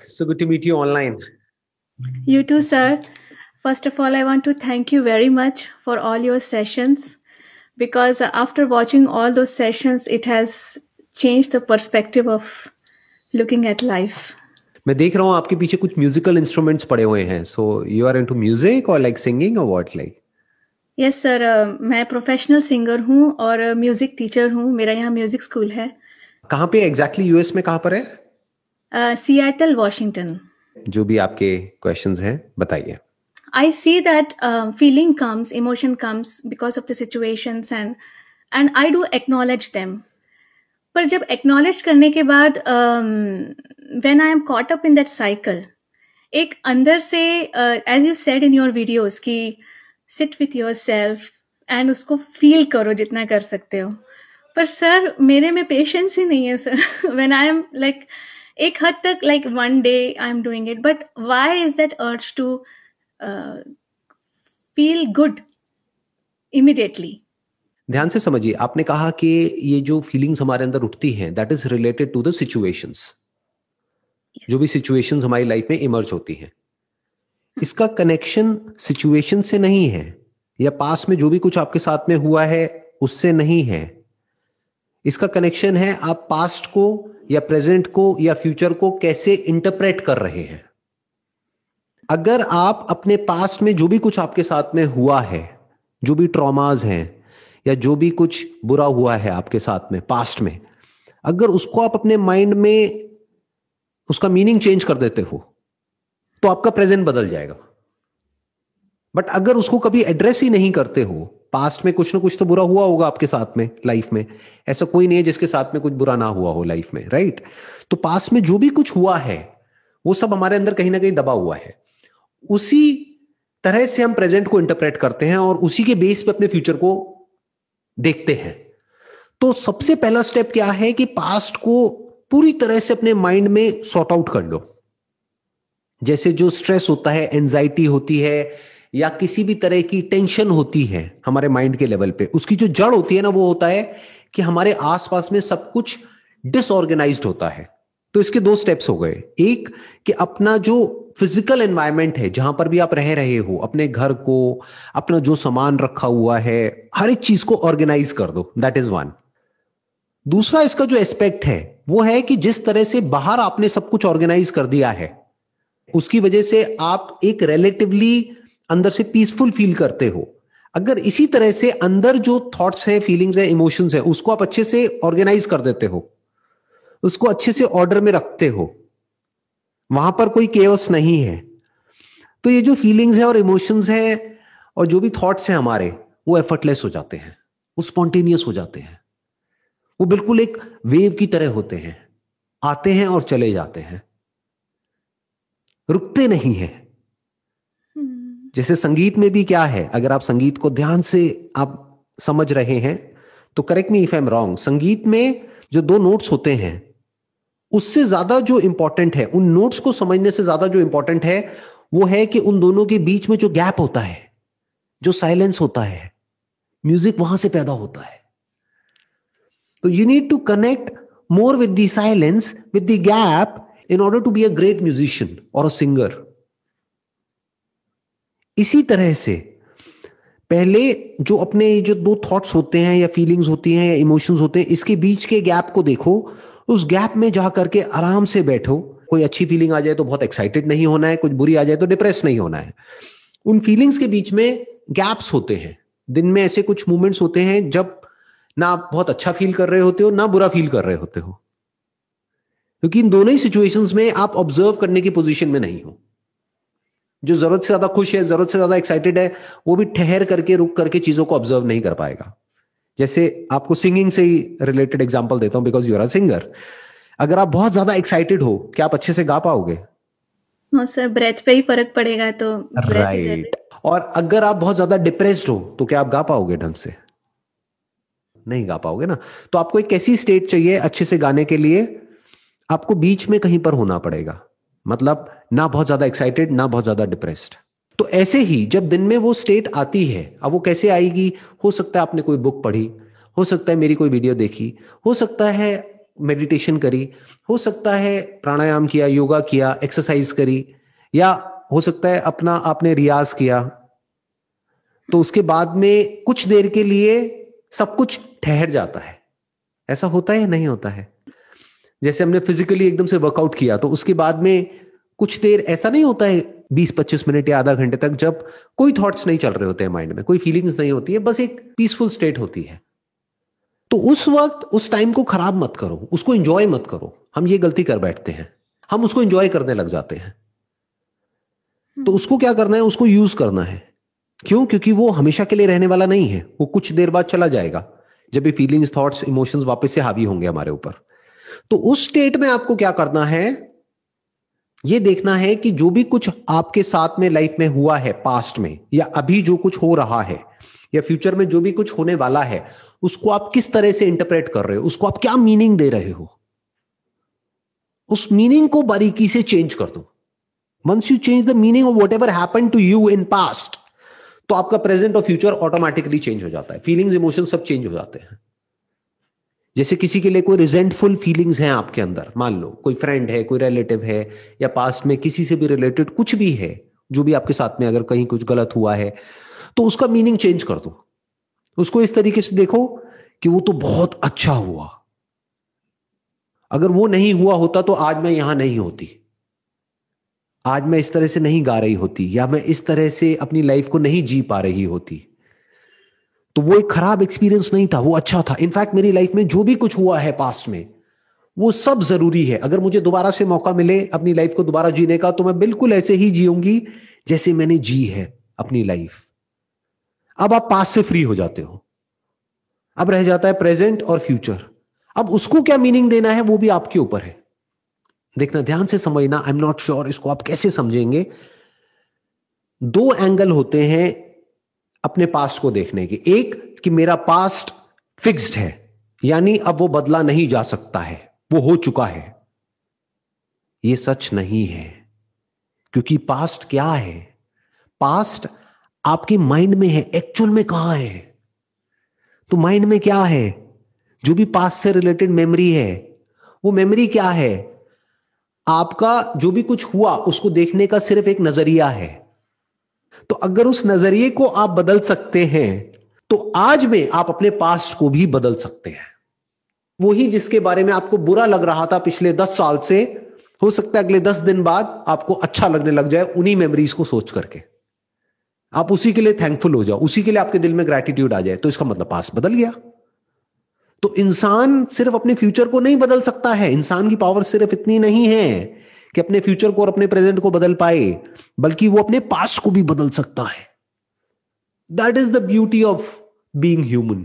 So good to meet you online. You too, sir. First of all, I want to thank you very much for all your sessions because after watching all those sessions, it has changed the perspective of looking at life. मैं देख रहा हूँ आपके पीछे कुछ musical instruments पड़े हुए हैं so you are into music और लाइक सिंगिंग और व्हाट लाइक यस सर मैं प्रोफेशनल सिंगर हूँ और म्यूज़िक टीचर हूँ मेरा यहाँ म्यूज़िक स्कूल है कहाँ पे एग्जैक्टली exactly यूएस में कहाँ पर है सियाटल वॉशिंगटन जो भी आपके क्वेश्चन है बताइए। I see that feeling comes emotion comes because of the situations and and I do acknowledge them पर जब एक्नोलेज करने के बाद when I am caught up in that cycle एक अंदर से as you said in your videos की sit with yourself and उसको फील करो जितना कर सकते हो। पर सर मेरे में पेशेंस ही नहीं है sir when I am like एक हद तक like one day I am doing it but why is that urge to feel good immediately ध्यान से समझिए आपने कहा कि ये जो फीलिंग्स हमारे अंदर उठती हैं that is related to the situations जो भी सिचुएशंस हमारी लाइफ में इमर्ज होती हैं। इसका कनेक्शन सिचुएशन से नहीं है या पास में जो भी कुछ आपके साथ में हुआ है उससे नहीं है। इसका कनेक्शन है आप पास्ट को या प्रेजेंट को या फ्यूचर को कैसे इंटरप्रेट कर रहे हैं। अगर आप अपने पास्ट में जो भी कुछ आपके साथ में हुआ है, जो भी ट्रॉमाज हैं, या जो भी कुछ बुरा हुआ है आपके साथ में पास्ट में, अगर उसको आप अपने माइंड में उसका मीनिंग चेंज कर देते हो तो आपका प्रेजेंट बदल जाएगा। बट अगर उसको कभी एड्रेस ही नहीं करते हो पास्ट में कुछ ना कुछ तो बुरा हुआ होगा आपके साथ में लाइफ में। ऐसा कोई नहीं है जिसके साथ में कुछ बुरा ना हुआ हो लाइफ में राइट तो पास्ट में जो भी कुछ हुआ है, वो सब हमारे अंदर कहीं ना कहीं दबा हुआ है। उसी तरह से हम प्रेजेंट को इंटरप्रेट करते हैं और उसी के बेस पे अपने फ्यूचर को देखते हैं। तो सबसे पहला स्टेप क्या है कि पास्ट को पूरी तरह से अपने माइंड में सॉर्ट आउट कर लो। जैसे जो स्ट्रेस होता है एंजाइटी होती है या किसी भी तरह की टेंशन होती है हमारे माइंड के लेवल पे, उसकी जो जड़ होती है ना, वो होता है कि हमारे आसपास में सब कुछ डिसऑर्गेनाइज्ड होता है। तो इसके दो स्टेप्स हो गए। एक, कि अपना जो फ़िज़िकल एनवायरमेंट है, जहाँ पर भी आप रह रहे हो, अपने घर को, अपना जो सामान रखा हुआ है, हर एक चीज़ को ऑर्गेनाइज कर दो। दैट इज़ वन दूसरा, इसका जो एस्पेक्ट है, वो है कि जिस तरह से बाहर आपने सब कुछ ऑर्गेनाइज कर दिया है, उसकी वजह से आप एक रिलेटिवली अंदर से पीसफुल फील करते हो। अगर इसी तरह से अंदर जो थॉट्स है फीलिंग्स है इमोशंस है, उसको आप अच्छे से ऑर्गेनाइज कर देते हो। उसको अच्छे से ऑर्डर में रखते हो। वहाँ पर कोई केयस नहीं है। तो ये जो फीलिंग्स है और इमोशंस है और जो भी थॉट्स हैं हमारे, वो एफर्टलेस हो जाते हैं। वो स्पॉन्टेनियस हो जाते हैं। वो बिल्कुल एक वेव की तरह होते हैं। आते हैं और चले जाते हैं। रुकते नहीं है। जैसे संगीत में भी क्या है? अगर आप संगीत को ध्यान से आप समझ रहे हैं तो correct me if I am wrong संगीत में जो दो नोट्स होते हैं, उससे ज़्यादा जो इंपॉर्टेंट है, उन नोट्स को समझने से ज़्यादा जो इंपॉर्टेंट है, वो है कि उन दोनों के बीच में जो गैप होता है, जो साइलेंस होता है म्यूज़िक वहाँ से पैदा होता है। तो you need to connect more with the silence with the gap in order to be a great musician और अ सिंगर इसी तरह से पहले जो अपने जो दो थॉट्स होते हैं या फीलिंग्स होती हैं या इमोशंस होते हैं, इसके बीच के गैप को देखो, उस गैप में जा करके आराम से बैठो। कोई अच्छी फीलिंग आ जाए तो बहुत एक्साइटेड नहीं होना है कुछ बुरी आ जाए तो डिप्रेस नहीं होना है। उन फीलिंग्स के बीच में गैप्स होते हैं। दिन में ऐसे कुछ मोमेंट्स होते हैं जब ना आप बहुत अच्छा फील कर रहे होते हो, ना बुरा फील कर रहे होते हो। क्योंकि इन दोनों ही सिचुएशंस में आप ऑब्ज़र्व करने की पोजीशन में नहीं हो। जो ज़रूरत से ज़्यादा खुश है ज़रूरत से ज़्यादा एक्साइटेड है वो भी ठहर करके रुक करके चीज़ों को ऑब्ज़र्व नहीं कर पाएगा। जैसे आपको सिंगिंग से ही रिलेटेड एग्ज़ाम्पल देता हूँ because you are a singer अगर आप बहुत ज़्यादा एक्साइटेड हो क्या आप अच्छे से गा पाओगे? सर ब्रेथ पे ही फ़र्क पड़ेगा तो राइट right. और अगर आप बहुत ज़्यादा डिप्रेस्ड हो तो क्या आप गा पाओगे ढंग से? नहीं गा पाओगे ना। तो आपको एक कैसी स्टेट चाहिए अच्छे से गाने के लिए आपको बीच में कहीं पर होना पड़ेगा। मतलब ना बहुत ज़्यादा एक्साइटेड ना बहुत ज़्यादा डिप्रेस्ड तो ऐसे ही जब दिन में वो स्टेट आती है, अब वो कैसे आएगी? हो सकता है आपने कोई बुक पढ़ी, हो सकता है मेरी कोई वीडियो देखी, हो सकता है मेडिटेशन करी, हो सकता है प्राणायाम किया योगा किया एक्सरसाइज करी, या हो सकता है अपना आपने रियाज किया। तो उसके बाद में कुछ देर के लिए सब कुछ ठहर जाता है। ऐसा होता है या नहीं होता है? जैसे हमने फिजिकली एकदम से वर्कआउट किया तो उसके बाद में कुछ देर ऐसा नहीं होता है, बीस पच्चीस मिनट या आधा घंटे तक जब कोई थॉट्स नहीं चल रहे होते हैं माइंड में, कोई फीलिंग्स नहीं होती है, बस एक पीसफुल स्टेट होती है। तो उस वक्त, उस टाइम को खराब मत करो, उसको एंजॉय मत करो। हम ये गलती कर बैठते हैं, हम उसको एंजॉय करने लग जाते हैं। तो उसको क्या करना है, उसको यूज़ करना है। क्यों? क्योंकि वो हमेशा के लिए रहने वाला नहीं है, वो कुछ देर बाद चला जाएगा, जब ये फीलिंग्स थॉट्स इमोशंस वापस से हावी होंगे हमारे ऊपर। तो उस स्टेट में आपको क्या करना है? ये देखना है कि जो भी कुछ आपके साथ में लाइफ में हुआ है पास्ट में, या अभी जो कुछ हो रहा है, या फ्यूचर में जो भी कुछ होने वाला है, उसको आप किस तरह से इंटरप्रेट कर रहे हो? उसको आप क्या मीनिंग दे रहे हो? उस मीनिंग को बारीकी से चेंज कर दो। Once you change the meaning of whatever happen to you in past तो आपका प्रेजेंट और फ्यूचर ऑटोमेटिकली चेंज हो जाता है। फीलिंग्स इमोशन सब चेंज हो जाते हैं। जैसे किसी के लिए कोई रिजेंटफुल फीलिंग्स हैं आपके अंदर, मान लो, कोई फ्रेंड है, कोई रिलेटिव है, या पास्ट में किसी से भी रिलेटेड कुछ भी है, जो भी आपके साथ में अगर कहीं कुछ गलत हुआ है तो उसका मीनिंग चेंज कर दो। उसको इस तरीके से देखो कि वो तो बहुत अच्छा हुआ। अगर वो नहीं हुआ होता तो आज मैं यहाँ नहीं होती। आज मैं इस तरह से नहीं गा रही होती, या मैं इस तरह से अपनी लाइफ को नहीं जी पा रही होती। तो वो एक खराब एक्सपीरियंस नहीं था, वो अच्छा था। इनफैक्ट मेरी लाइफ में जो भी कुछ हुआ है पास्ट में, वो सब ज़रूरी है। अगर मुझे दोबारा से मौका मिले अपनी लाइफ को दोबारा जीने का तो मैं बिल्कुल ऐसे ही जीऊँगी जैसे मैंने जी है अपनी लाइफ अब आप पास से फ्री हो जाते हो। अब रह जाता है प्रेजेंट और फ्यूचर अब उसको क्या मीनिंग देना है, वो भी आपके ऊपर है। देखना, ध्यान से समझना। आई एम नॉट श्योर इसको आप कैसे समझेंगे। दो एंगल होते हैं अपने पास्ट को देखने के। एक, कि मेरा पास्ट फिक्स्ड है, यानी अब वो बदला नहीं जा सकता है, वो हो चुका है। ये सच नहीं है, क्योंकि पास्ट क्या है? पास्ट आपके माइंड में है एक्चुअल में कहाँ है? तो माइंड में क्या है? जो भी पास्ट से रिलेटेड मेमोरी है, वो मेमोरी क्या है? आपका जो भी कुछ हुआ, उसको देखने का सिर्फ़ एक नज़रिया है। तो अगर उस नज़रिए को आप बदल सकते हैं तो आज में आप अपने पास्ट को भी बदल सकते हैं। वही जिसके बारे में आपको बुरा लग रहा था पिछले दस साल से, हो सकता है अगले दस दिन बाद आपको अच्छा लगने लग जाए उन्हीं मेमोरीज को सोच करके। आप उसी के लिए थैंकफुल हो जाओ, उसी के लिए आपके दिल में ग्रेटिट्यूड आ जाए तो इसका मतलब पास्ट बदल गया। तो इंसान सिर्फ़ अपने फ्यूचर को नहीं बदल सकता है, इंसान की पावर सिर्फ़ इतनी नहीं है। कि अपने फ्यूचर को और अपने प्रेजेंट को बदल पाए, बल्कि वो अपने पास को भी बदल सकता है। That is the beauty of being human